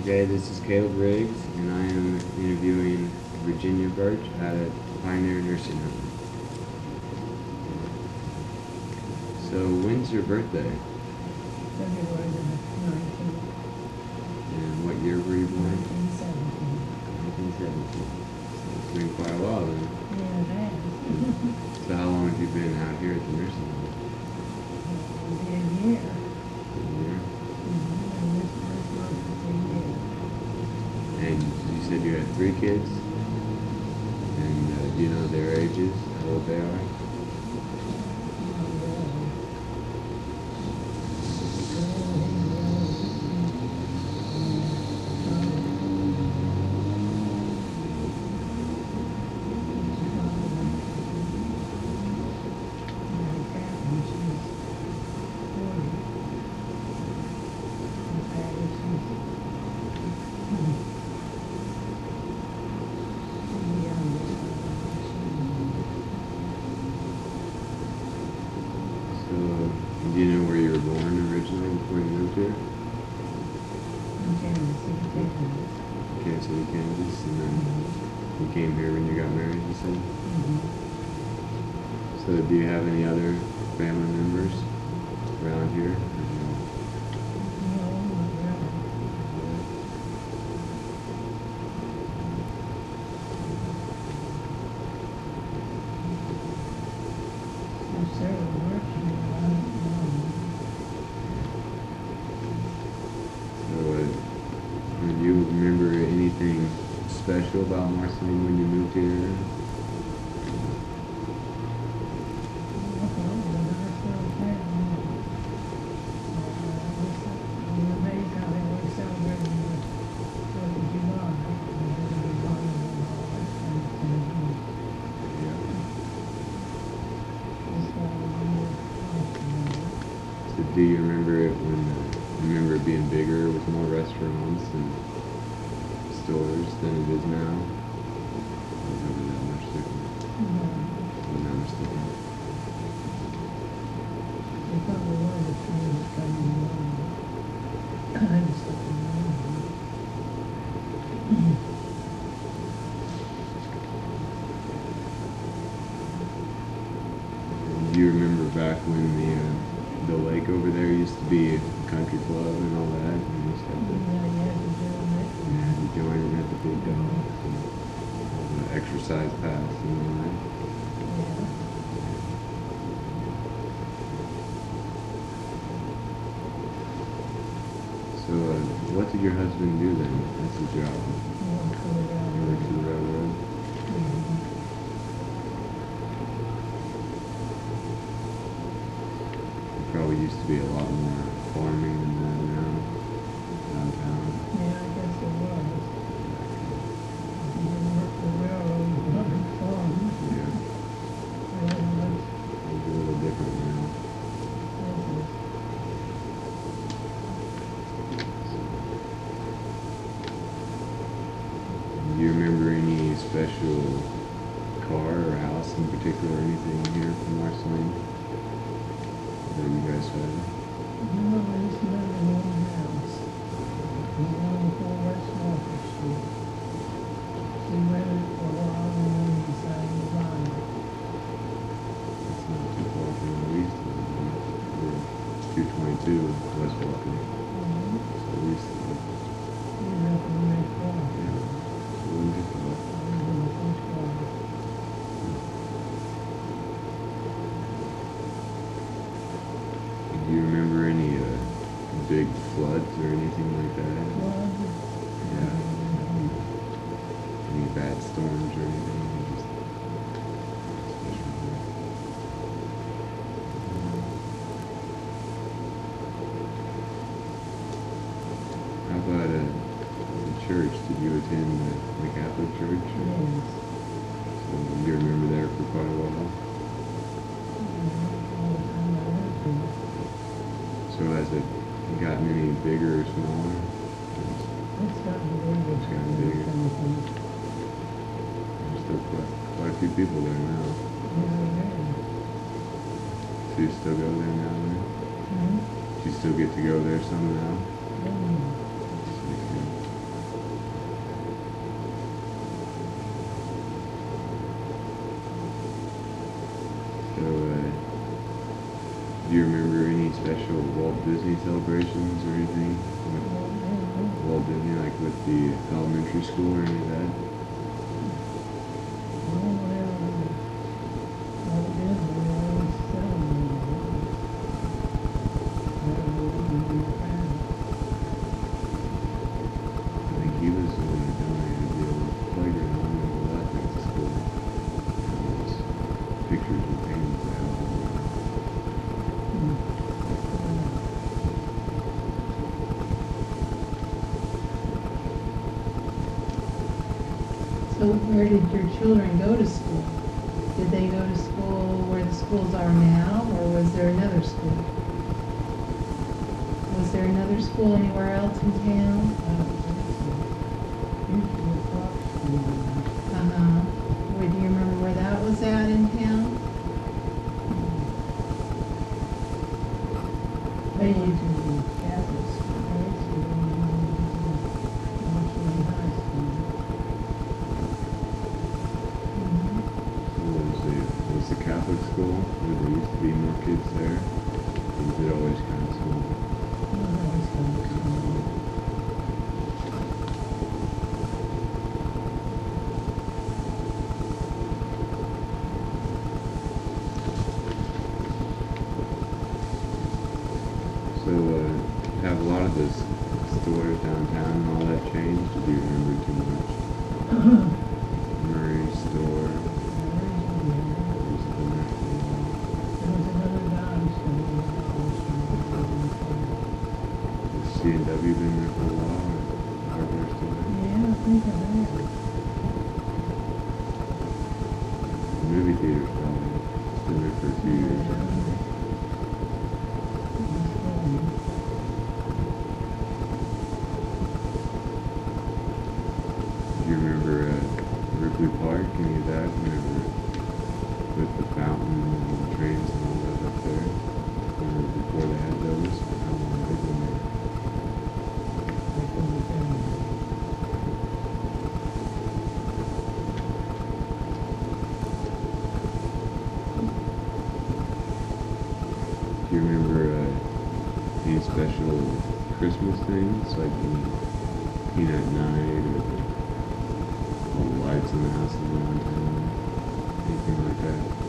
Okay, this is Caleb Riggs, and I am interviewing Virginia Burch at a Pioneer Nursing Home. So, when's your birthday? February the nineteenth, And what year were you born? nineteen seventeen. 1917. So it's been quite a while then. Yeah, it has. So, how long have you been out here at the nursing home? Been here. A year? Mhm, And this, this month is a year. And you said you had three kids? And uh, do you know their ages? How old they are? So, do you know where you were born originally before you moved here? In Kansas City, Kansas, Kansas City, Kansas, and then you came here when you got married, you said? Mm-hmm. So, do you have any other family members around here? Or no? So, uh, do you remember anything special about Marceline when you moved here? Do you remember it when uh, you remember it being bigger with more restaurants and than it is now? It that much different? Or that much different? Do you remember back when the uh, the lake over there used to be a country club and all that? And you used to have to, you had to join and have to big dog, and the exercise pass and all that. So, uh, what did your husband do then? What's his job? He worked for the railroad. There probably used to be a lot more farming than that now downtown. Yeah, I guess it was. He didn't work the railroad, he worked the farm. Yeah, Railroad it's a little different now. business. Do you remember any special car or house in particular, or anything here from Marceline that you guys had? No, we used to live in one house. On one oh four West Walker Street. We rented it for a while and then we decided to buy it. It's not too far from where we used to live. We're two twenty-two West Walker. Mhm. So we used to live, We lived in that car. yeah, it wasn't too far. I was in the first car. Do you remember any uh, big floods or anything like that? Well, Yeah. Any bad storms or anything? just special? How about uh, the church? Did you attend the, the Catholic Church? yes. So you remember there for quite a while? So has it gotten any bigger or smaller? It's gotten bigger. It's gotten bigger. There's quite, quite a few people there now. Yeah. So you still go there now and? Mm -hmm. Do you still get to go there somehow? now. So, uh, do you remember any special Walt Disney celebrations or anything? With Walt Disney, like with the elementary school or any of that? where did your children go to school? Did they go to school where the schools are now, or was there another school? Was there another school anywhere else in town? Uh-huh. Do you remember where that was at in town? for two years. it's like either at night or all the lights in the house is on, anything like that.